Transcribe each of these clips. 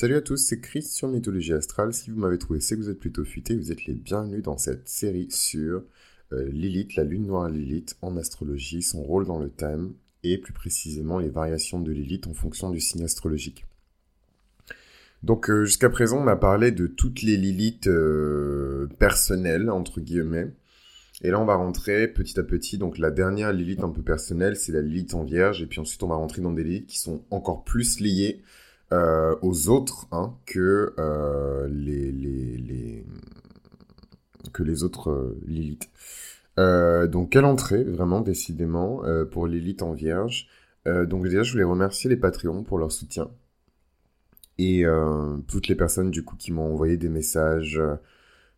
Salut à tous, c'est Chris sur Mythologie Astrale. Si vous m'avez trouvé, c'est que vous êtes plutôt futé. Vous êtes les bienvenus dans cette série sur euh, Lilith, la lune noire Lilith en astrologie, son rôle dans le thème et plus précisément les variations de Lilith en fonction du signe astrologique. Donc euh, jusqu'à présent, on a parlé de toutes les Lilith euh, personnelles entre guillemets. Et là, on va rentrer petit à petit. Donc la dernière Lilith un peu personnelle, c'est la Lilith en Vierge. Et puis ensuite, on va rentrer dans des Lilith qui sont encore plus liées euh, aux autres hein, que euh, les, les, les, que les autres euh, Lilith. Euh, donc quelle entrée vraiment décidément pour Lilith en Vierge. donc déjà je voulais remercier les Patreons pour leur soutien et toutes les personnes du coup qui m'ont envoyé des messages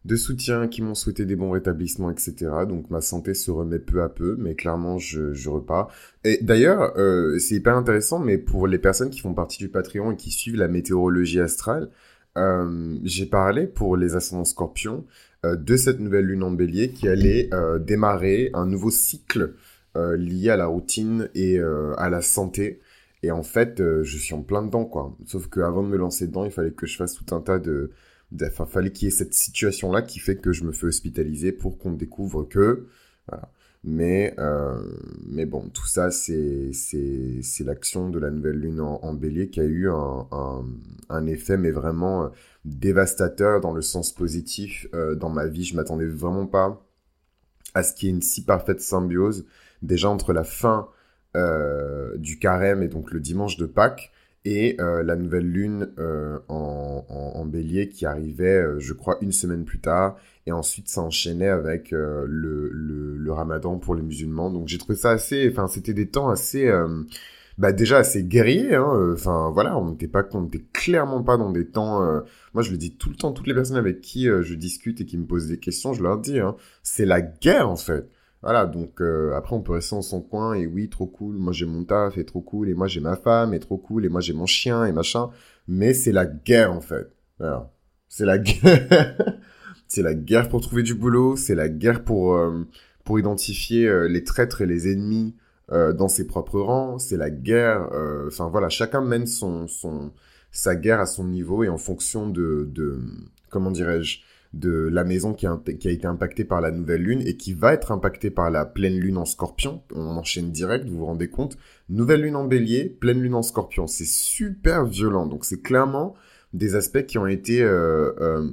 de soutien, qui m'ont souhaité des bons rétablissements, etc. Donc ma santé se remet peu à peu, mais clairement je, repars. Et d'ailleurs, euh, c'est hyper intéressant, mais pour les personnes qui font partie du Patreon et qui suivent la météorologie astrale, euh, j'ai parlé pour les ascendants scorpions euh, de cette nouvelle lune en bélier qui allait démarrer un nouveau cycle lié à la routine et à la santé. Et en fait, je suis en plein dedans, quoi. Sauf qu'avant de me lancer dedans, il fallait que je fasse tout un tas de Enfin, fallait qu'il y ait cette situation-là qui fait que je me fais hospitaliser pour qu'on découvre que. Mais, euh, mais bon, tout ça, c'est, l'action de la nouvelle lune en, bélier qui a eu un, effet, mais vraiment euh, dévastateur dans le sens positif euh, dans ma vie. Je m'attendais vraiment pas à ce qu'il y ait une si parfaite symbiose, déjà entre la fin du carême et donc le dimanche de Pâques, et euh, la nouvelle lune euh, en, en, en, bélier qui arrivait, euh, je crois, une semaine plus tard, et ensuite ça enchaînait avec euh, le, le, le, ramadan pour les musulmans. Donc j'ai trouvé ça assez, enfin c'était des temps assez, euh, bah déjà assez guerriers. Hein. Enfin voilà, on n'était pas, on n'était clairement pas dans des temps. moi je le dis tout le temps, toutes les personnes avec qui je discute et qui me posent des questions, je leur dis, hein, c'est la guerre en fait. Voilà, donc euh, après on peut rester dans son coin et oui, trop cool, moi j'ai mon taf et trop cool, et moi j'ai ma femme et trop cool, et moi j'ai mon chien et machin, mais c'est la guerre en fait. Voilà. C'est la guerre. c'est la guerre pour trouver du boulot, c'est la guerre pour, euh, pour identifier euh, les traîtres et les ennemis euh, dans ses propres rangs, c'est la guerre, euh, enfin voilà, chacun mène son, son, sa guerre à son niveau et en fonction de, de comment dirais-je, de la maison qui a, été impactée par la nouvelle lune et qui va être impactée par la pleine lune en scorpion. On enchaîne direct, vous vous rendez compte. Nouvelle lune en bélier, pleine lune en scorpion. C'est super violent. Donc c'est clairement des aspects qui ont été, euh, euh,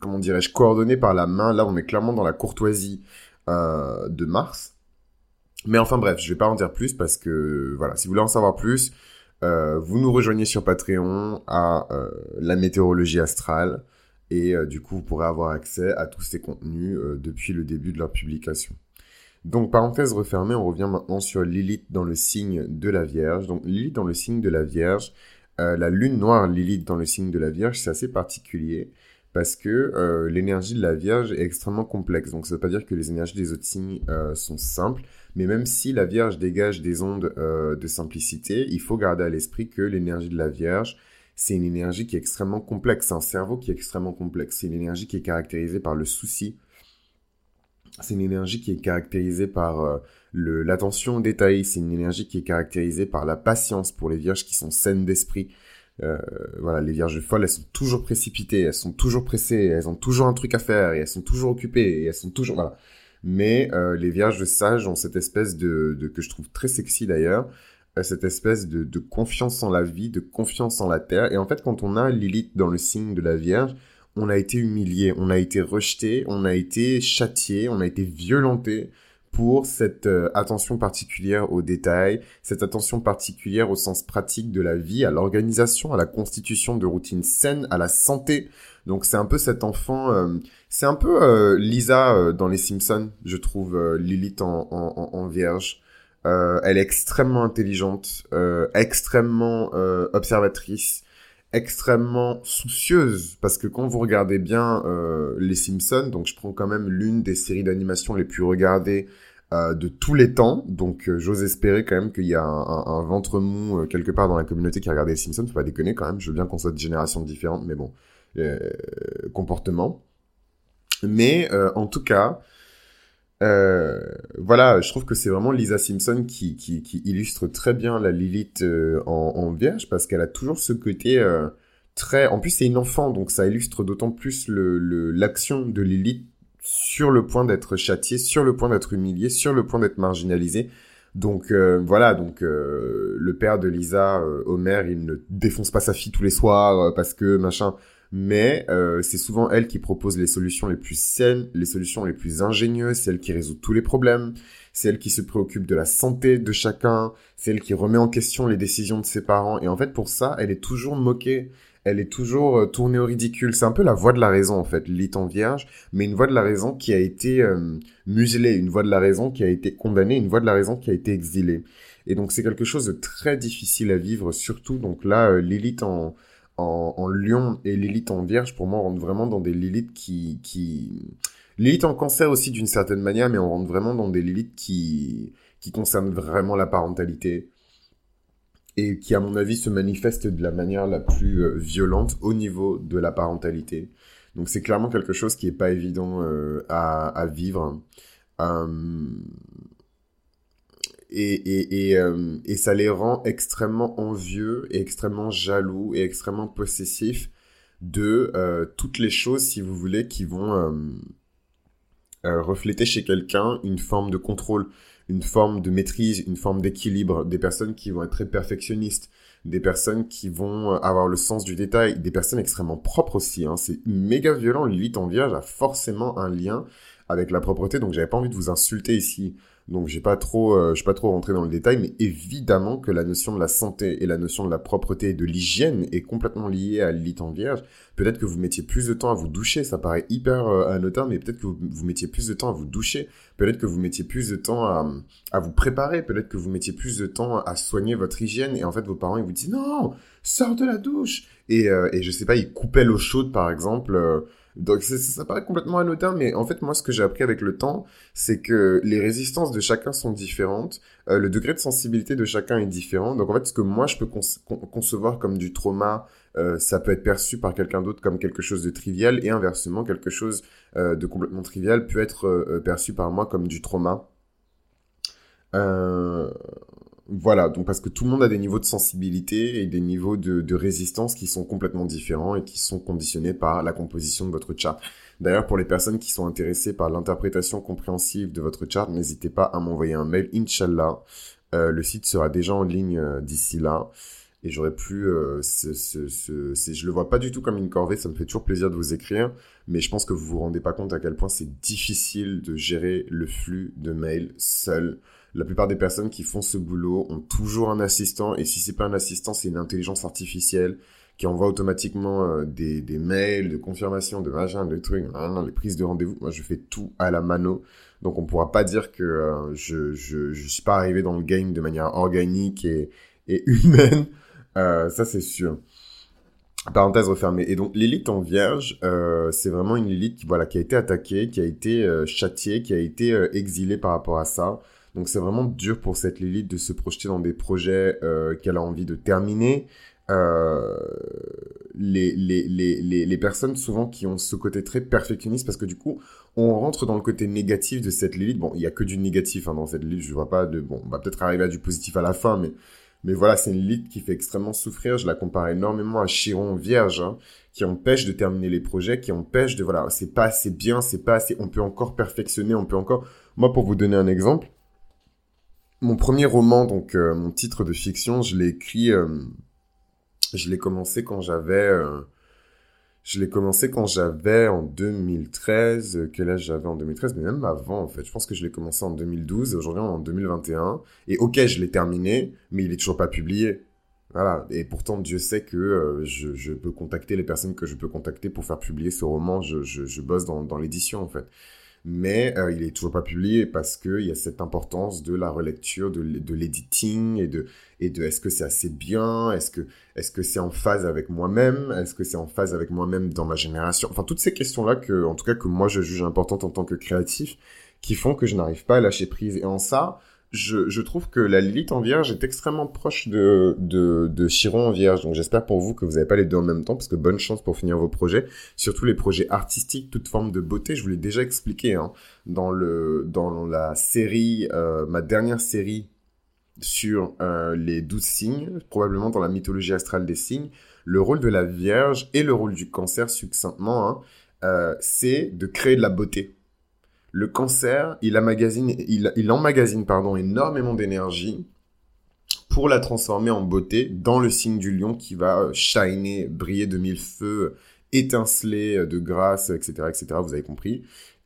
comment dirais-je, coordonnés par la main. Là, on est clairement dans la courtoisie euh, de Mars. Mais enfin bref, je vais pas en dire plus parce que voilà, si vous voulez en savoir plus, euh, vous nous rejoignez sur Patreon à euh, la météorologie astrale et euh, du coup vous pourrez avoir accès à tous ces contenus euh, depuis le début de leur publication. Donc parenthèse refermée, on revient maintenant sur Lilith dans le signe de la Vierge. Donc Lilith dans le signe de la Vierge, euh, la lune noire Lilith dans le signe de la Vierge, c'est assez particulier parce que l'énergie de la Vierge est extrêmement complexe. Donc ça veut pas dire que les énergies des autres signes sont simples, mais même si la Vierge dégage des ondes de simplicité, il faut garder à l'esprit que l'énergie de la Vierge c'est une énergie qui est extrêmement complexe, un cerveau qui est extrêmement complexe, c'est une énergie qui est caractérisée par le souci, c'est une énergie qui est caractérisée par euh, l'attention aux détails, c'est une énergie qui est caractérisée par la patience pour les vierges qui sont saines d'esprit. Euh, voilà, les vierges folles, elles sont toujours précipitées, elles sont toujours pressées, elles ont toujours un truc à faire, et elles sont toujours occupées, et elles sont toujours... Voilà. Mais euh, les vierges sages ont cette espèce de que je trouve très sexy d'ailleurs, cette espèce de, de, confiance en la vie, de confiance en la terre. Et en fait, quand on a Lilith dans le signe de la Vierge, on a été humilié, on a été rejeté, on a été châtié, on a été violenté pour cette euh, attention particulière aux détails, cette attention particulière au sens pratique de la vie, à l'organisation, à la constitution de routines saines, à la santé. Donc c'est un peu cet enfant, euh, c'est un peu euh, Lisa euh, dans les Simpsons, je trouve euh, Lilith en, en, en vierge. Euh, elle est extrêmement intelligente, euh, extrêmement euh, observatrice, extrêmement soucieuse, parce que quand vous regardez bien euh, les Simpsons, donc je prends quand même l'une des séries d'animation les plus regardées euh, de tous les temps, donc euh, j'ose espérer quand même qu'il y a un, un, un ventre mou quelque part dans la communauté qui a regardé les Simpsons, faut pas déconner quand même, je veux bien qu'on soit de générations différentes, mais bon, comportement. Mais en tout cas, Euh, voilà, je trouve que c'est vraiment Lisa Simpson qui, illustre très bien la Lilith euh, en, vierge parce qu'elle a toujours ce côté euh, très... En plus, c'est une enfant, donc ça illustre d'autant plus l'action de Lilith sur le point d'être châtiée, sur le point d'être humiliée, sur le point d'être marginalisée. Donc voilà, donc le père de Lisa, Homer, il ne défonce pas sa fille tous les soirs parce que machin mais euh, c'est souvent elle qui propose les solutions les plus saines, les solutions les plus ingénieuses, c'est elle qui résout tous les problèmes, c'est elle qui se préoccupe de la santé de chacun, c'est elle qui remet en question les décisions de ses parents, et en fait pour ça, elle est toujours moquée, elle est toujours euh, tournée au ridicule. C'est un peu la voix de la raison en fait, lit en vierge, mais une voix de la raison qui a été euh, muselée, une voix de la raison qui a été condamnée, une voix de la raison qui a été exilée. Et donc c'est quelque chose de très difficile à vivre, surtout donc là, euh, Lilith en en, lion et Lilith en vierge, pour moi, on rentre vraiment dans des Lilith qui... qui... Lilith en cancer aussi d'une certaine manière, mais on rentre vraiment dans des Lilith qui, qui concernent vraiment la parentalité et qui, à mon avis, se manifestent de la manière la plus euh, violente au niveau de la parentalité. Donc c'est clairement quelque chose qui est pas évident euh, à, à, vivre. Euh, et, et, euh, et, ça les rend extrêmement envieux et extrêmement jaloux et extrêmement possessifs de euh, toutes les choses, si vous voulez, qui vont euh, refléter chez quelqu'un une forme de contrôle, une forme de maîtrise, une forme d'équilibre, des personnes qui vont être très perfectionnistes, des personnes qui vont avoir le sens du détail, des personnes extrêmement propres aussi. Hein. C'est méga violent. L'élite en vierge a forcément un lien avec la propreté, donc j'avais pas envie de vous insulter ici donc j'ai pas trop, euh, pas trop rentré dans le détail, mais évidemment que la notion de la santé et la notion de la propreté et de l'hygiène est complètement liée à l'élite en vierge. Peut-être que vous mettiez plus de temps à vous doucher, ça paraît hyper euh, anodin, mais peut-être que vous, vous, mettiez plus de temps à vous doucher. Peut-être que vous mettiez plus de temps à, vous préparer. Peut-être que vous mettiez plus de temps à soigner votre hygiène. Et en fait, vos parents ils vous disent non, sors de la douche. Et, euh, et je sais pas, ils coupaient l'eau chaude par exemple. Donc ça paraît complètement anodin, mais en fait moi ce que j'ai appris avec le temps, c'est que les résistances de chacun sont différentes, euh, le degré de sensibilité de chacun est différent. Donc en fait ce que moi je peux concevoir comme du trauma, euh, ça peut être perçu par quelqu'un d'autre comme quelque chose de trivial, et inversement quelque chose euh, de complètement trivial peut être perçu par moi comme du trauma. Euh, voilà, donc parce que tout le monde a des niveaux de sensibilité et des niveaux de, résistance qui sont complètement différents et qui sont conditionnés par la composition de votre chart. D'ailleurs, pour les personnes qui sont intéressées par l'interprétation compréhensive de votre chart, n'hésitez pas à m'envoyer un mail, Inch'Allah. Euh, le site sera déjà en ligne euh, d'ici là. Et j'aurais pu, euh, je le vois pas du tout comme une corvée, ça me fait toujours plaisir de vous écrire, mais je pense que vous vous rendez pas compte à quel point c'est difficile de gérer le flux de mails seul la plupart des personnes qui font ce boulot ont toujours un assistant, et si c'est pas un assistant, c'est une intelligence artificielle qui envoie automatiquement euh, des, mails de confirmation, de machin, de trucs, les prises de rendez-vous. Moi, je fais tout à la mano. Donc, on pourra pas dire que euh, je, je, suis pas arrivé dans le game de manière organique et, humaine. Euh, ça, c'est sûr. Parenthèse refermée. Et donc l'élite en vierge, c'est vraiment une élite qui, voilà, qui a été attaquée, qui a été châtiée, qui a été exilée par rapport à ça. Donc c'est vraiment dur pour cette Lilith de se projeter dans des projets euh, qu'elle a envie de terminer. Euh, les, les, les, les, personnes souvent qui ont ce côté très perfectionniste, parce que du coup, on rentre dans le côté négatif de cette Lilith. Bon, il y a que du négatif hein, dans cette Lilith, je vois pas de... Bon, on va peut-être arriver à du positif à la fin, mais... Mais voilà, c'est une Lilith qui fait extrêmement souffrir. Je la compare énormément à Chiron Vierge, hein, qui empêche de terminer les projets, qui empêche de voilà, c'est pas assez bien, c'est pas assez. On peut encore perfectionner, on peut encore. Moi, pour vous donner un exemple, mon premier roman, donc euh, mon titre de fiction, je l'ai écrit, euh, je l'ai commencé quand j'avais, euh, je l'ai commencé quand j'avais en 2013. Quel âge j'avais en 2013 Mais même avant, en fait. Je pense que je l'ai commencé en 2012 et aujourd'hui en 2021. Et ok, je l'ai terminé, mais il est toujours pas publié. Voilà. Et pourtant, Dieu sait que je, peux contacter les personnes que je peux contacter pour faire publier ce roman. Je, je, je bosse dans, dans l'édition, en fait mais euh, il est toujours pas publié parce qu'il y a cette importance de la relecture, de, l'editing et de, et de est-ce que c'est assez bien, est-ce que est-ce que c'est en phase avec moi-même, est-ce que c'est en phase avec moi-même dans ma génération, enfin toutes ces questions-là que, en tout cas que moi je juge importantes en tant que créatif, qui font que je n'arrive pas à lâcher prise. Et en ça, je, trouve que la Lilith en Vierge est extrêmement proche de, de, de Chiron en Vierge. Donc j'espère pour vous que vous n'avez pas les deux en même temps, parce que bonne chance pour finir vos projets, surtout les projets artistiques, toute forme de beauté. Je vous l'ai déjà expliqué hein, dans le dans la série, euh, ma dernière série sur euh, les douze signes, probablement dans la mythologie astrale des signes. Le rôle de la Vierge et le rôle du Cancer succinctement, hein, euh, c'est de créer de la beauté le cancer, il, emmagasine pardon, énormément d'énergie pour la transformer en beauté dans le signe du lion qui va euh, shiner, briller de mille feux, étinceler euh, de grâce, etc., etc. Vous avez compris.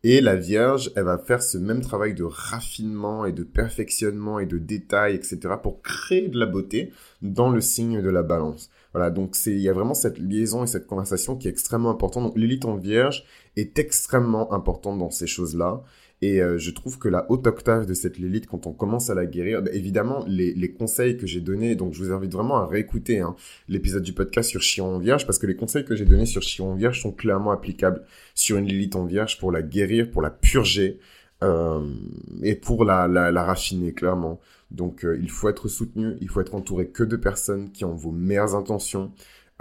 Et la Vierge, elle va faire ce même travail de raffinement et de perfectionnement et de détail, etc., pour créer de la beauté dans le signe de la balance. Voilà, donc il y a vraiment cette liaison et cette conversation qui est extrêmement importante. Donc l'élite en Vierge est extrêmement importante dans ces choses-là. Et euh, je trouve que la haute octave de cette Lilith, quand on commence à la guérir, bah, évidemment, les, les, conseils que j'ai donnés, donc je vous invite vraiment à réécouter hein, l'épisode du podcast sur Chiron Vierge, parce que les conseils que j'ai donnés sur Chiron Vierge sont clairement applicables sur une Lilith en Vierge pour la guérir, pour la purger euh, et pour la, la, la, raffiner, clairement. Donc euh, il faut être soutenu, il faut être entouré que de personnes qui ont vos meilleures intentions,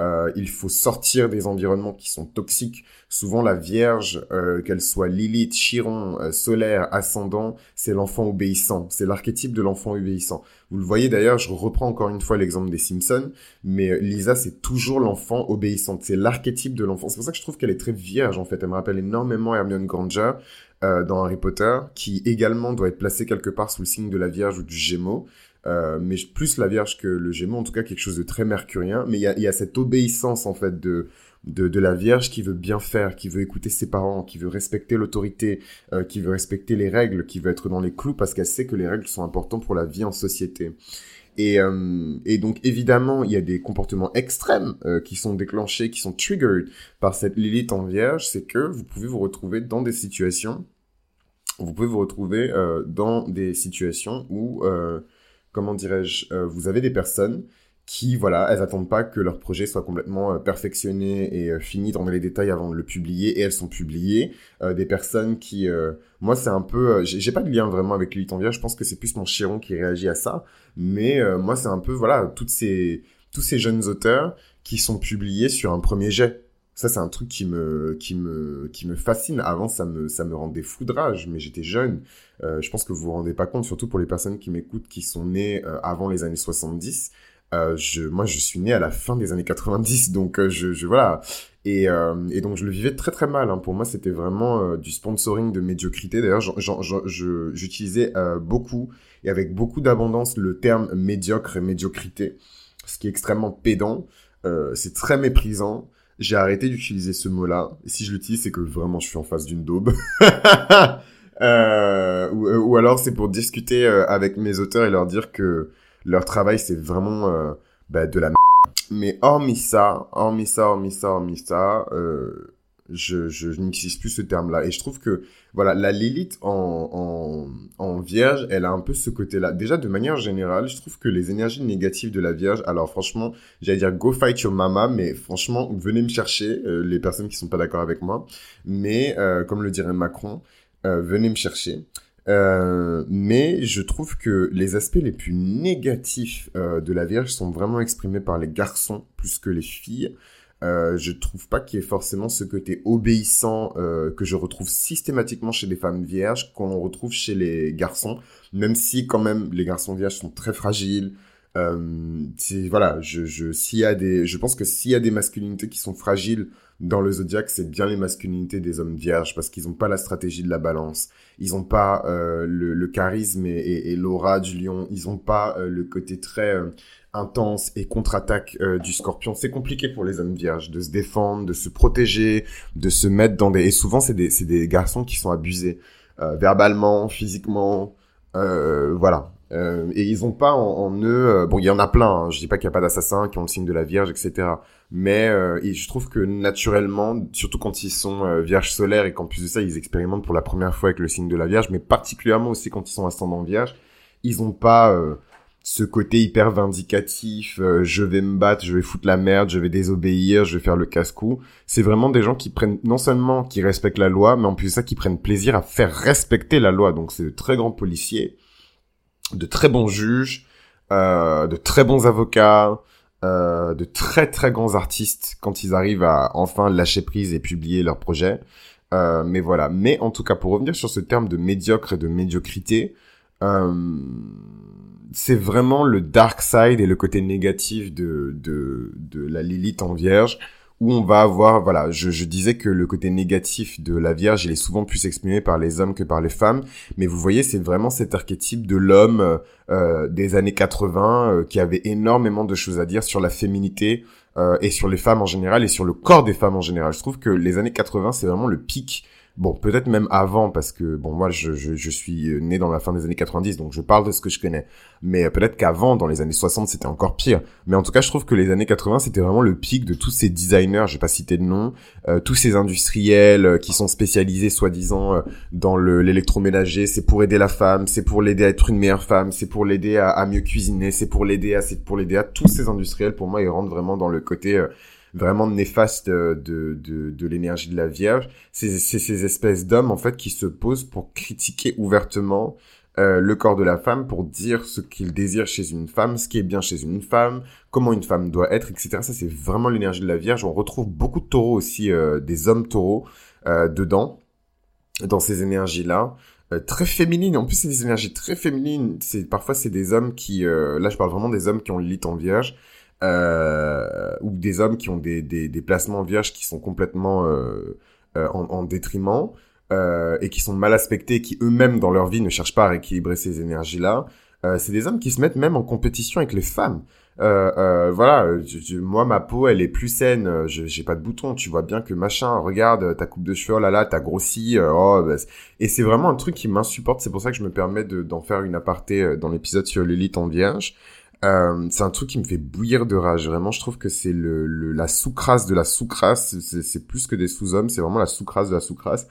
euh, il faut sortir des environnements qui sont toxiques. Souvent, la Vierge, euh, qu'elle soit Lilith, Chiron, euh, solaire, ascendant, c'est l'enfant obéissant. C'est l'archétype de l'enfant obéissant. Vous le voyez d'ailleurs, je reprends encore une fois l'exemple des Simpsons, mais Lisa, c'est toujours l'enfant obéissant. C'est l'archétype de l'enfant. C'est pour ça que je trouve qu'elle est très vierge, en fait. Elle me rappelle énormément Hermione Granger dans Harry Potter, qui également doit être placée quelque part sous le signe de la Vierge ou du Gémeaux. Euh, mais plus la Vierge que le Gémeaux, en tout cas quelque chose de très mercurien. Mais il y a, y a, cette obéissance en fait de, de, de, la Vierge qui veut bien faire, qui veut écouter ses parents, qui veut respecter l'autorité, euh, qui veut respecter les règles, qui veut être dans les clous parce qu'elle sait que les règles sont importantes pour la vie en société. Et, euh, et donc évidemment, il y a des comportements extrêmes qui sont déclenchés, qui sont triggered par cette Lilith en Vierge, c'est que vous pouvez vous retrouver dans des situations, vous pouvez vous retrouver dans des situations où comment dirais-je, euh, vous avez des personnes qui, voilà, elles attendent pas que leur projet soit complètement euh, perfectionné et euh, fini dans les détails avant de le publier, et elles sont publiées. des personnes qui, moi, c'est un peu, j'ai pas de lien vraiment avec l'élite en je pense que c'est plus mon chiron qui réagit à ça, mais moi, c'est un peu, voilà, toutes ces, tous ces jeunes auteurs qui sont publiés sur un premier jet. Ça, c'est un truc qui me, qui me, qui me fascine. Avant, ça me, ça me rendait foudrage, mais j'étais jeune. Euh, je pense que vous vous rendez pas compte, surtout pour les personnes qui m'écoutent, qui sont nées euh, avant les années 70. Euh, je, moi, je suis né à la fin des années 90, donc euh, je, je, voilà. Et, et, donc je le vivais très très mal. Hein. Pour moi, c'était vraiment du sponsoring de médiocrité. D'ailleurs, j'utilisais beaucoup et avec beaucoup d'abondance le terme médiocre et médiocrité, ce qui est extrêmement pédant. c'est très méprisant j'ai arrêté d'utiliser ce mot-là. Si je l'utilise, c'est que vraiment je suis en face d'une daube. euh, ou, euh, ou, alors c'est pour discuter euh, avec mes auteurs et leur dire que leur travail c'est vraiment bah, de la merde. Mais hormis ça, hormis ça, hormis ça, hormis ça, je n'utilise plus ce terme-là. Et je trouve que, voilà, la Lilith en, en, en Vierge, elle a un peu ce côté-là. Déjà, de manière générale, je trouve que les énergies négatives de la Vierge, alors franchement, j'allais dire go fight your mama, mais franchement, venez me chercher, euh, les personnes qui sont pas d'accord avec moi. Mais, euh, comme le dirait Macron, euh, venez me chercher. mais je trouve que les aspects les plus négatifs de la Vierge sont vraiment exprimés par les garçons plus que les filles. Euh, je trouve pas qu'il y ait forcément ce côté obéissant euh, que je retrouve systématiquement chez les femmes vierges qu'on retrouve chez les garçons, même si quand même les garçons vierges sont très fragiles. Euh, voilà, je, y a des, je pense que s'il y a des masculinités qui sont fragiles dans le zodiaque, c'est bien les masculinités des hommes vierges parce qu'ils n'ont pas la stratégie de la balance, ils n'ont pas euh, le, charisme et, et, l'aura du lion, ils n'ont pas le côté très intense et contre-attaque euh, du scorpion. C'est compliqué pour les hommes vierges de se défendre, de se protéger, de se mettre dans des... Et souvent, c'est des, c'est des garçons qui sont abusés, euh, verbalement, physiquement, euh, voilà. Euh, et ils ont pas en, eux... bon, il y en a plein, hein, je dis pas qu'il y a pas d'assassins qui ont le signe de la Vierge, etc. Mais je trouve que naturellement, surtout quand ils sont vierges solaires et qu'en plus de ça, ils expérimentent pour la première fois avec le signe de la Vierge, mais particulièrement aussi quand ils sont ascendants Vierge, ils ont pas ce côté hyper vindicatif, euh, je vais me battre, je vais foutre la merde, je vais désobéir, je vais faire le casse-cou. C'est vraiment des gens qui prennent, non seulement qui respectent la loi, mais en plus de ça, qui prennent plaisir à faire respecter la loi. Donc c'est de très grands policiers. de très bons juges, euh, de très bons avocats, euh, de très très grands artistes quand ils arrivent à enfin lâcher prise et publier leur projet. Euh, mais voilà. Mais en tout cas, pour revenir sur ce terme de médiocre et de médiocrité, euh, c'est vraiment le dark side et le côté négatif de, de, de la Lilith en vierge où on va avoir, voilà, je, je, disais que le côté négatif de la Vierge, il est souvent plus exprimé par les hommes que par les femmes, mais vous voyez, c'est vraiment cet archétype de l'homme euh, des années 80 euh, qui avait énormément de choses à dire sur la féminité euh, et sur les femmes en général et sur le corps des femmes en général. Je trouve que les années 80, c'est vraiment le pic Bon, peut-être même avant, parce que, bon, moi, je, je, je, suis né dans la fin des années 90, donc je parle de ce que je connais. Mais peut-être qu'avant, dans les années 60, c'était encore pire. Mais en tout cas, je trouve que les années 80, c'était vraiment le pic de tous ces designers, je vais pas citer de nom, euh, tous ces industriels euh, qui sont spécialisés, soi-disant, euh, dans l'électroménager. C'est pour aider la femme, c'est pour l'aider à être une meilleure femme, c'est pour l'aider à, à, mieux cuisiner, c'est pour l'aider à, c'est pour l'aider à tous ces industriels. Pour moi, ils rentrent vraiment dans le côté vraiment néfaste de, de, de l'énergie de la Vierge. C'est ces espèces d'hommes, en fait, qui se posent pour critiquer ouvertement euh, le corps de la femme, pour dire ce qu'ils désirent chez une femme, ce qui est bien chez une femme, comment une femme doit être, etc. Ça, c'est vraiment l'énergie de la Vierge. On retrouve beaucoup de taureaux aussi, euh, des hommes taureaux euh, dedans, dans ces énergies-là. Euh, très féminines. En plus, c'est des énergies très féminines. C'est parfois c'est des hommes qui, euh, là, je parle vraiment des hommes qui ont le en Vierge, euh, ou des hommes qui ont des, des, des, placements vierges qui sont complètement euh, euh en, en, détriment euh, et qui sont mal aspectés, qui eux-mêmes dans leur vie ne cherchent pas à rééquilibrer ces énergies-là. Euh, c'est des hommes qui se mettent même en compétition avec les femmes. Euh, voilà, moi ma peau elle est plus saine, j'ai pas de boutons, tu vois bien que machin, regarde ta coupe de cheveux, oh là là, t'as grossi, oh, bah, et c'est vraiment un truc qui m'insupporte, c'est pour ça que je me permets d'en faire une aparté dans l'épisode sur l'élite en vierge, euh, c'est un truc qui me fait bouillir de rage. Vraiment, je trouve que c'est le, la sous-crasse de la sous-crasse. C'est plus que des sous-hommes, c'est vraiment la sous-crasse de la sous-crasse.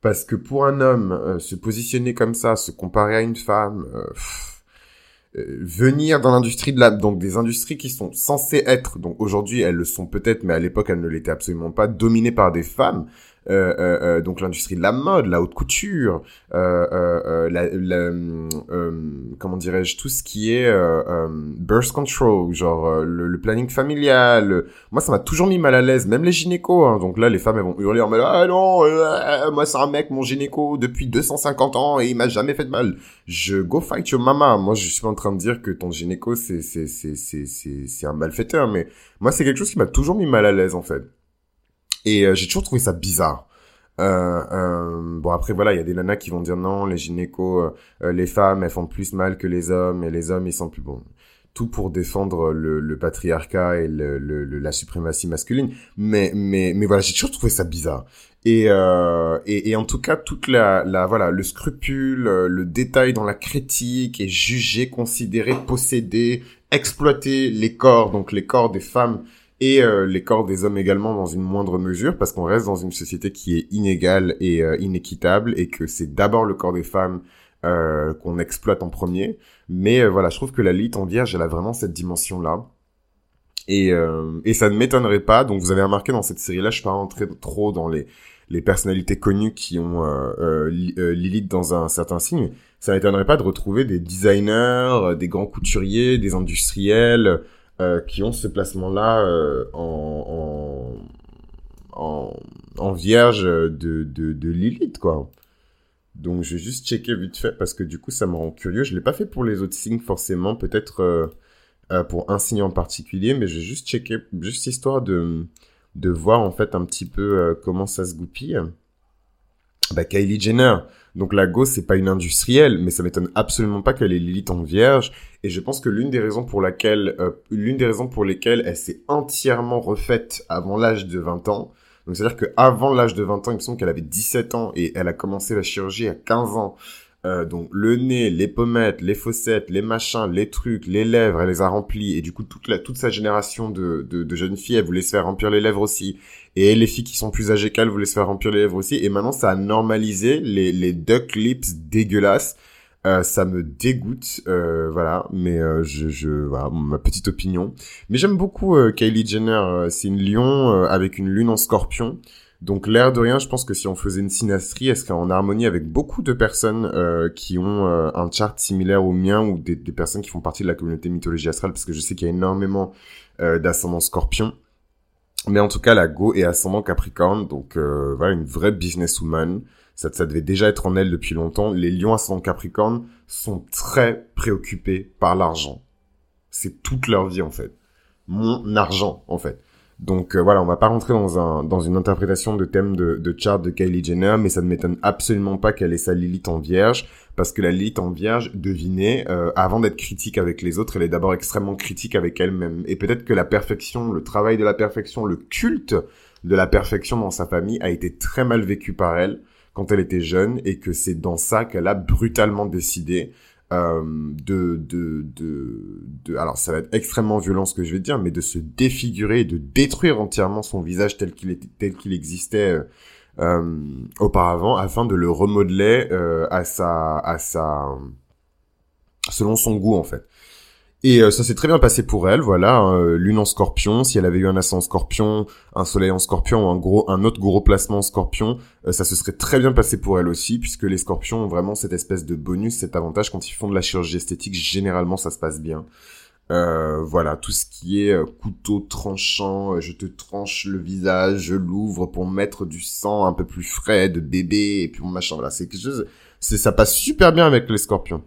Parce que pour un homme, euh, se positionner comme ça, se comparer à une femme, euh, venir dans l'industrie de la... Donc des industries qui sont censées être, donc aujourd'hui elles le sont peut-être, mais à l'époque elles ne l'étaient absolument pas, dominées par des femmes. Euh, euh, euh, donc l'industrie de la mode, la haute couture, la, la comment dirais-je, tout ce qui est birth control, genre le, planning familial. Moi, ça m'a toujours mis mal à l'aise, même les gynécos. Hein. Donc là, les femmes elles vont hurler en mode ah non, moi c'est un mec, mon gynéco depuis 250 ans et il m'a jamais fait de mal. Je go fight your mama. Moi, je suis pas en train de dire que ton gynéco c'est c'est c'est c'est c'est un malfaiteur, mais moi c'est quelque chose qui m'a toujours mis mal à l'aise en fait. Et euh, j'ai toujours trouvé ça bizarre. Euh, euh, bon après voilà, il y a des nanas qui vont dire non, les gynécos, euh, les femmes, elles font plus mal que les hommes et les hommes ils sont plus bons. Tout pour défendre le, le patriarcat et le, le, la suprématie masculine. Mais mais mais voilà, j'ai toujours trouvé ça bizarre. Et, euh, et, et, en tout cas, toute la, la voilà, le scrupule, le détail dans la critique et juger, considérer, posséder, exploiter les corps, donc les corps des femmes et euh, les corps des hommes également dans une moindre mesure parce qu'on reste dans une société qui est inégale et euh, inéquitable et que c'est d'abord le corps des femmes euh, qu'on exploite en premier. Mais voilà, je trouve que la lite en vierge, elle a vraiment cette dimension-là. Et, et ça ne m'étonnerait pas. Donc vous avez remarqué dans cette série-là, je suis pas rentré trop dans les les personnalités connues qui ont euh, Lilith dans un certain signe. Ça m'étonnerait pas de retrouver des designers, des grands couturiers, des industriels, euh, qui ont ce placement-là euh, en, en, en, vierge de, de, de Lilith, quoi. Donc, je vais juste checker vite fait parce que du coup, ça me rend curieux. Je l'ai pas fait pour les autres signes, forcément. Peut-être euh, pour un signe en particulier, mais je vais juste checker, juste histoire de, de voir en fait un petit peu comment ça se goupille. Bah, Kylie Jenner, donc la Go, c'est pas une industrielle, mais ça m'étonne absolument pas qu'elle ait Lilith en vierge. Et je pense que l'une des raisons pour laquelle, euh, l'une des raisons pour lesquelles elle s'est entièrement refaite avant l'âge de 20 ans. Donc c'est-à-dire qu'avant l'âge de 20 ans, il me semble qu'elle avait 17 ans et elle a commencé la chirurgie à 15 ans. Euh, donc le nez, les pommettes, les fossettes, les machins, les trucs, les lèvres, elle les a remplis et du coup toute la toute sa génération de, de, de jeunes filles, elle voulait se faire remplir les lèvres aussi et les filles qui sont plus âgées qu'elle voulaient se faire remplir les lèvres aussi et maintenant ça a normalisé les les duck lips dégueulasses. Euh, ça me dégoûte, euh, voilà, mais euh, je, je, voilà, ma petite opinion. Mais j'aime beaucoup Kylie Jenner. c'est une lion avec une lune en scorpion. Donc l'air de rien, je pense que si on faisait une synastrie, elle serait en harmonie avec beaucoup de personnes euh, qui ont euh, un chart similaire au mien ou des, personnes qui font partie de la communauté mythologie astrale, parce que je sais qu'il y a énormément euh, d'ascendants scorpions. Mais en tout cas, la Go est ascendant Capricorne, donc voilà, une vraie businesswoman. Ça, ça devait déjà être en elle depuis longtemps. Les lions ascendant Capricorne sont très préoccupés par l'argent. C'est toute leur vie en fait. Mon argent en fait. Donc euh, voilà, on va pas rentrer dans un dans une interprétation de thème de, de chart de Kylie Jenner, mais ça ne m'étonne absolument pas qu'elle ait sa Lilith en Vierge, parce que la Lilith en Vierge, devinez, euh, avant d'être critique avec les autres, elle est d'abord extrêmement critique avec elle-même. Et peut-être que la perfection, le travail de la perfection, le culte de la perfection dans sa famille a été très mal vécu par elle quand elle était jeune, et que c'est dans ça qu'elle a brutalement décidé de, de, de, de, alors ça va être extrêmement violent ce que je vais dire, mais de se défigurer et de détruire entièrement son visage tel qu'il était, tel qu'il existait euh, euh, auparavant, afin de le remodeler euh, à sa, à sa, selon son goût en fait. Et euh, ça s'est très bien passé pour elle, voilà, hein, lune en scorpion, si elle avait eu un ascendant scorpion, un soleil en scorpion, un gros, un autre gros placement en scorpion, euh, ça se serait très bien passé pour elle aussi, puisque les scorpions ont vraiment cette espèce de bonus, cet avantage, quand ils font de la chirurgie esthétique, généralement ça se passe bien. Euh, voilà, tout ce qui est couteau tranchant, je te tranche le visage, je l'ouvre pour mettre du sang un peu plus frais de bébé, et puis mon machin, voilà, c'est quelque chose, ça passe super bien avec les scorpions.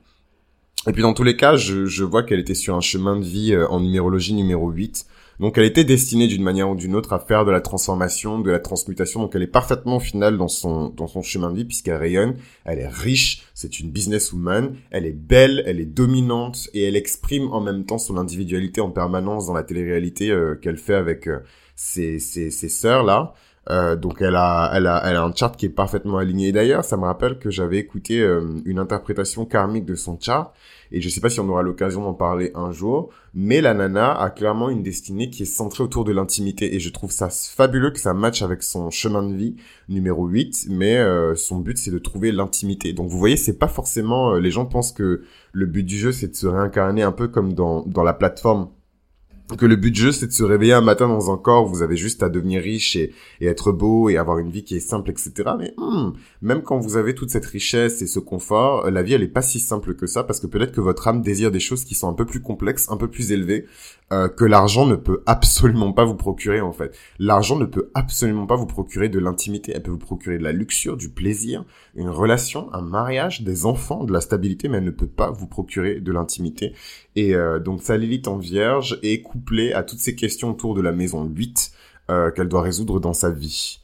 Et puis dans tous les cas, je, je vois qu'elle était sur un chemin de vie euh, en numérologie numéro 8. Donc elle était destinée d'une manière ou d'une autre à faire de la transformation, de la transmutation. Donc elle est parfaitement au final dans son dans son chemin de vie puisqu'elle rayonne, elle est riche, c'est une businesswoman, elle est belle, elle est dominante et elle exprime en même temps son individualité en permanence dans la télé-réalité euh, qu'elle fait avec euh, ses, ses, ses sœurs là. Euh, donc elle a, elle a, elle a un chart qui est parfaitement aligné. D'ailleurs, ça me rappelle que j'avais écouté une interprétation karmique de son chart et je sais pas si on aura l'occasion d'en parler un jour, mais la nana a clairement une destinée qui est centrée autour de l'intimité et je trouve ça fabuleux que ça matche avec son chemin de vie numéro 8, mais euh, son but c'est de trouver l'intimité. Donc vous voyez, c'est pas forcément euh, les gens pensent que le but du jeu c'est de se réincarner un peu comme dans dans la plateforme que le but du jeu c'est de se réveiller un matin dans un corps où vous avez juste à devenir riche et, et être beau et avoir une vie qui est simple etc mais hmm, même quand vous avez toute cette richesse et ce confort la vie elle est pas si simple que ça parce que peut-être que votre âme désire des choses qui sont un peu plus complexes un peu plus élevées euh, que l'argent ne peut absolument pas vous procurer en fait. L'argent ne peut absolument pas vous procurer de l'intimité. Elle peut vous procurer de la luxure du plaisir une relation un mariage des enfants de la stabilité mais elle ne peut pas vous procurer de l'intimité. Et euh, donc sa Lilith en vierge est à toutes ces questions autour de la maison 8 euh, qu'elle doit résoudre dans sa vie.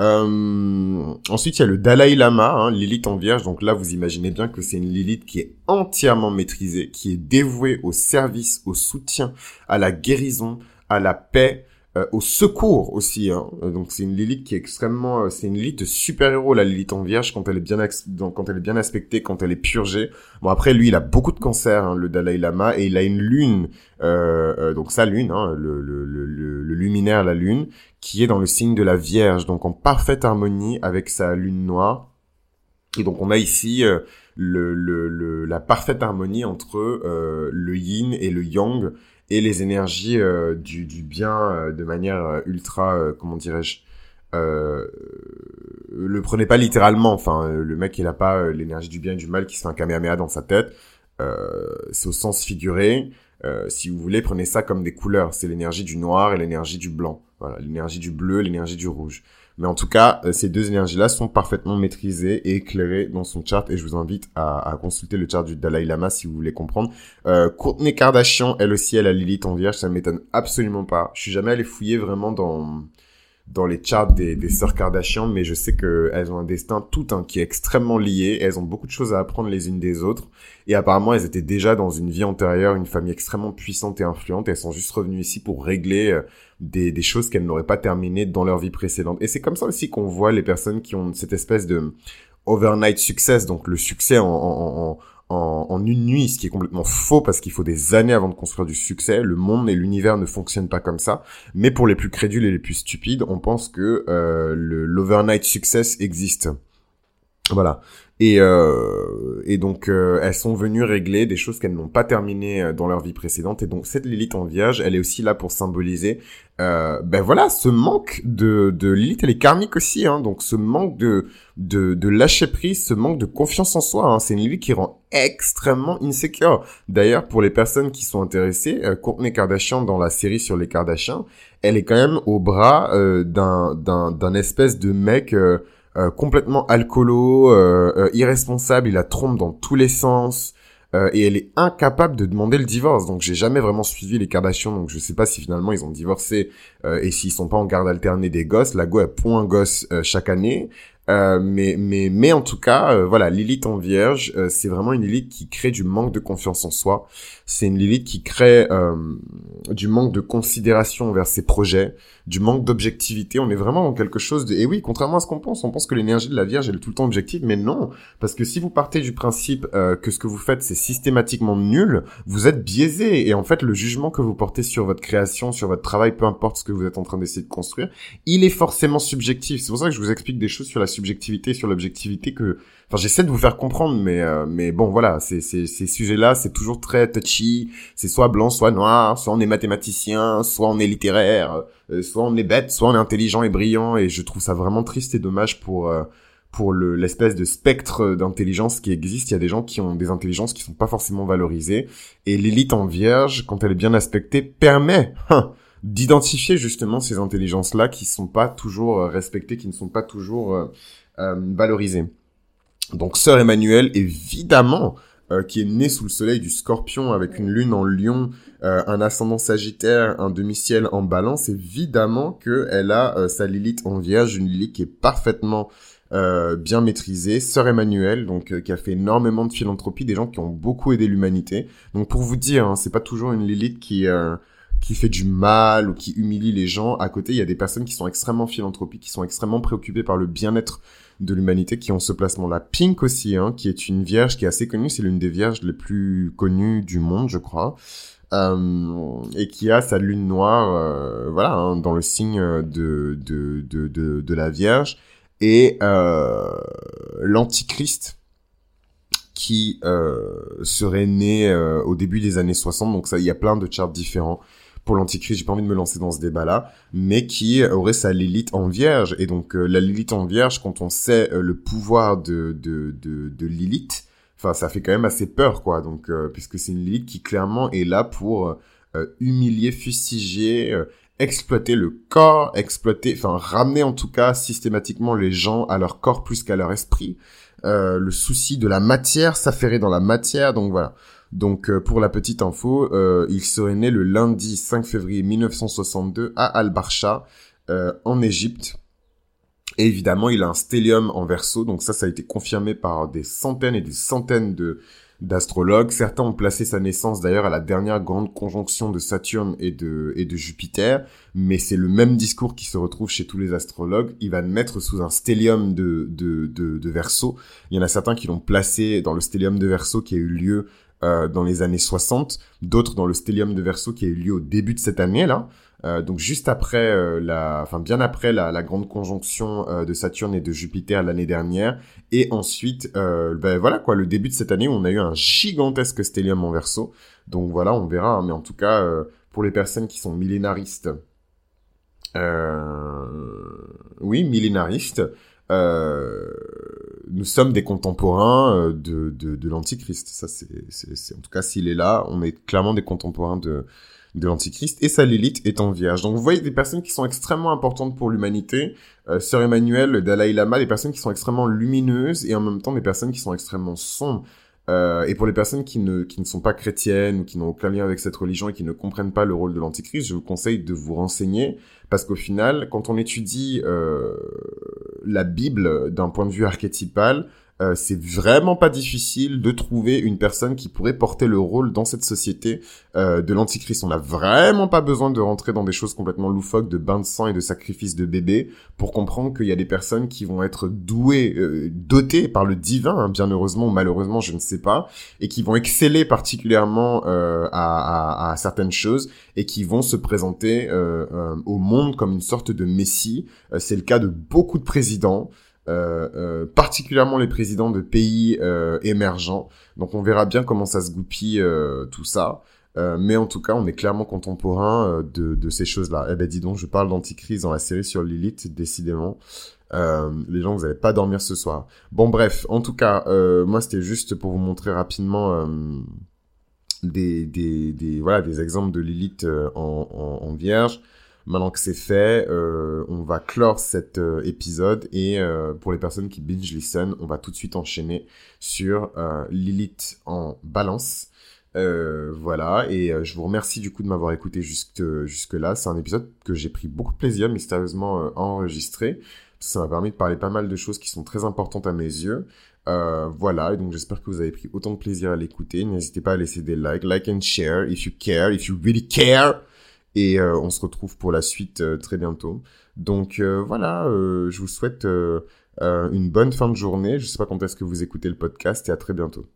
Euh, ensuite, il y a le Dalai Lama, hein, Lilith en vierge. Donc là, vous imaginez bien que c'est une Lilith qui est entièrement maîtrisée, qui est dévouée au service, au soutien, à la guérison, à la paix, euh, au secours aussi. Hein. Euh, donc c'est une Lilith qui est extrêmement, euh, c'est une Lilith de super héros la Lilith en Vierge quand elle est bien quand elle est bien aspectée, quand elle est purgée. Bon après lui il a beaucoup de cancer, hein, le Dalai Lama, et il a une lune, donc sa lune, hein, le, le, le, le, luminaire la lune, qui est dans le signe de la Vierge, donc en parfaite harmonie avec sa lune noire. Et donc on a ici le, le, la parfaite harmonie entre le yin et le yang et les énergies euh, du, du, bien euh, de manière euh, ultra, comment dirais-je, le prenez pas littéralement. Enfin, le mec il a pas l'énergie du bien et du mal qui se fait un kamehameha dans sa tête. c'est au sens figuré. si vous voulez, prenez ça comme des couleurs. C'est l'énergie du noir et l'énergie du blanc. Voilà, l'énergie du bleu, l'énergie du rouge. Mais en tout cas, euh, ces deux énergies-là sont parfaitement maîtrisées et éclairées dans son chart et je vous invite à, consulter le chart du Dalai Lama si vous voulez comprendre. Euh, Courtney Kardashian, elle aussi, elle a Lilith en vierge, ça ne m'étonne absolument pas. Je suis jamais allé fouiller vraiment dans dans les charts des, des sœurs Kardashian, mais je sais qu'elles ont un destin tout un qui est extrêmement lié. Elles ont beaucoup de choses à apprendre les unes des autres. Et apparemment, elles étaient déjà dans une vie antérieure, une famille extrêmement puissante et influente. elles sont juste revenues ici pour régler euh, des, des choses qu'elles n'auraient pas terminées dans leur vie précédente. Et c'est comme ça aussi qu'on voit les personnes qui ont cette espèce de overnight success, donc le succès en, en, en, en une nuit, ce qui est complètement faux parce qu'il faut des années avant de construire du succès. Le monde et l'univers ne fonctionnent pas comme ça. Mais pour les plus crédules et les plus stupides, on pense que euh, l'overnight success existe. Voilà. Et, euh, et donc, euh, elles sont venues régler des choses qu'elles n'ont pas terminées euh, dans leur vie précédente. Et donc, cette Lilith en vierge, elle est aussi là pour symboliser, euh, ben voilà, ce manque de, de Lilith, elle est karmique aussi, hein, donc ce manque de, de, de lâcher prise, ce manque de confiance en soi. Hein, c'est une Lilith qui rend extrêmement insecure. D'ailleurs, pour les personnes qui sont intéressées, euh, Courtney Kardashian dans la série sur les Kardashians, elle est quand même au bras euh, d'un, d'un, d'un espèce de mec... Euh, euh, complètement alcoolo, euh, euh, irresponsable, il la trompe dans tous les sens. et elle est incapable de demander le divorce. Donc j'ai jamais vraiment suivi les Kardashians, donc je sais pas si finalement ils ont divorcé et s'ils sont pas en garde alternée des gosses. La go elle pond gosse chaque année. Mais mais mais en tout cas, voilà, Lilith en Vierge, c'est vraiment une Lilith qui crée du manque de confiance en soi. C'est une Lilith qui crée du manque de considération vers ses projets, du manque d'objectivité. On est vraiment dans quelque chose de. Et oui, contrairement à ce qu'on pense, on pense que l'énergie de la Vierge elle est tout le temps objective, mais non, parce que si vous partez du principe que ce que vous faites c'est systématiquement nul, vous êtes biaisé. Et en fait, le jugement que vous portez sur votre création, sur votre travail, peu importe ce que vous êtes en train d'essayer de construire, il est forcément subjectif. C'est pour ça que je vous explique des choses sur la subjectivité, sur l'objectivité que, enfin, j'essaie de vous faire comprendre, mais euh, mais bon, voilà, c'est ces sujets-là, c'est toujours très touchy. C'est soit blanc, soit noir, soit on est mathématicien, soit on est littéraire, euh, soit on est bête, soit on est intelligent et brillant. Et je trouve ça vraiment triste et dommage pour euh, pour le l'espèce de spectre d'intelligence qui existe. Il y a des gens qui ont des intelligences qui sont pas forcément valorisées. Et l'élite en vierge, quand elle est bien aspectée, permet hein, d'identifier justement ces intelligences-là qui sont pas toujours respectées, qui ne sont pas toujours euh, valorisé. Donc Sœur Emmanuel, évidemment, euh, qui est née sous le soleil du scorpion avec une lune en lion, euh, un ascendant sagittaire, un demi-ciel en balance, évidemment qu'elle a sa Lilith en vierge, une Lilith qui est parfaitement bien maîtrisée. Sœur Emmanuel, donc qui a fait énormément de philanthropie, des gens qui ont beaucoup aidé l'humanité. Donc pour vous dire, hein, c'est pas toujours une Lilith qui qui fait du mal ou qui humilie les gens. À côté, il y a des personnes qui sont extrêmement philanthropiques, qui sont extrêmement préoccupées par le bien-être de l'humanité qui ont ce placement-là. Pink aussi, hein, qui est une vierge qui est assez connue, c'est l'une des vierges les plus connues du monde, je crois. Euh, et qui a sa lune noire, euh, voilà, hein, dans le signe de de, de, de, de la Vierge, et euh, l'Antichrist, qui euh, serait né euh, au début des années 60, donc ça, il y a plein de charts différents pour l'antichrist, j'ai pas envie de me lancer dans ce débat-là, mais qui aurait sa Lilith en vierge. Et donc euh, la Lilith en vierge, quand on sait euh, le pouvoir de, de, de, de Lilith, enfin ça fait quand même assez peur, quoi. Donc euh, puisque c'est une Lilith qui clairement est là pour humilier, fustiger, exploiter le corps, exploiter, enfin ramener en tout cas systématiquement les gens à leur corps plus qu'à leur esprit. le souci de la matière, s'affairer dans la matière, donc voilà. Donc euh, pour la petite info, euh, il serait né le lundi 5 février 1962 à Al-Barsha, euh, en Égypte. Et évidemment, il a un stellium en verso, donc ça, ça a été confirmé par des centaines et des centaines de d'astrologues. Certains ont placé sa naissance d'ailleurs à la dernière grande conjonction de Saturne et de, et de Jupiter, mais c'est le même discours qui se retrouve chez tous les astrologues. Il va naître sous un stellium de, de, de, de Verseau. Il y en a certains qui l'ont placé dans le stellium de Verseau qui a eu lieu euh, dans les années 60, d'autres dans le stellium de Verseau qui a eu lieu au début de cette année là. Euh, donc juste après euh, la, enfin bien après la, la grande conjonction euh, de Saturne et de Jupiter l'année dernière, et ensuite, ben voilà quoi, le début de cette année où on a eu un gigantesque stellium en Verseau. Donc voilà, on verra. Hein, mais en tout cas, pour les personnes qui sont millénaristes, oui, millénaristes, euh, nous sommes des contemporains euh, de, de, de l'Antichrist. Ça, c'est, en tout cas, s'il est là, on est clairement des contemporains de, de l'Antichrist. Et sa Lilith est en vierge. Donc, vous voyez des personnes qui sont extrêmement importantes pour l'humanité. Euh, Sœur Emmanuel, le Dalai Lama, des personnes qui sont extrêmement lumineuses et en même temps des personnes qui sont extrêmement sombres. Euh, et pour les personnes qui ne, qui ne sont pas chrétiennes ou qui n'ont aucun lien avec cette religion et qui ne comprennent pas le rôle de l'Antichrist, je vous conseille de vous renseigner parce qu'au final, quand on étudie euh, la Bible d'un point de vue archétypal, euh, c'est vraiment pas difficile de trouver une personne qui pourrait porter le rôle dans cette société euh, de l'antichrist. On n'a vraiment pas besoin de rentrer dans des choses complètement loufoques de bain de sang et de sacrifice de bébé pour comprendre qu'il y a des personnes qui vont être douées, euh, dotées par le divin, hein, bien heureusement ou malheureusement, je ne sais pas, et qui vont exceller particulièrement à, à, à, certaines choses et qui vont se présenter au monde comme une sorte de messie. c'est le cas de beaucoup de présidents. Particulièrement les présidents de pays émergents. Donc on verra bien comment ça se goupille tout ça. mais en tout cas, on est clairement contemporain de, ces choses-là. Eh ben dis donc, je parle d'anticrise dans la série sur Lilith, décidément. Euh, les gens, vous n'allez pas dormir ce soir. Bon, bref, en tout cas, euh, moi, c'était juste pour vous montrer rapidement euh, des, des, des, voilà, des exemples de Lilith en, vierge. Maintenant que c'est fait, on va clore cet épisode et pour les personnes qui binge listen, on va tout de suite enchaîner sur Lilith en balance. Euh, voilà, et je vous remercie du coup de m'avoir écouté jusque, jusque là. C'est un épisode que j'ai pris beaucoup de plaisir mystérieusement euh, enregistré. Ça m'a permis de parler pas mal de choses qui sont très importantes à mes yeux. Euh, voilà, et donc j'espère que vous avez pris autant de plaisir à l'écouter. N'hésitez pas à laisser des likes, like and share if you care, if you really care. Et euh, on se retrouve pour la suite euh, très bientôt. Donc euh, voilà, je vous souhaite une bonne fin de journée. Je sais pas quand est-ce que vous écoutez le podcast et à très bientôt.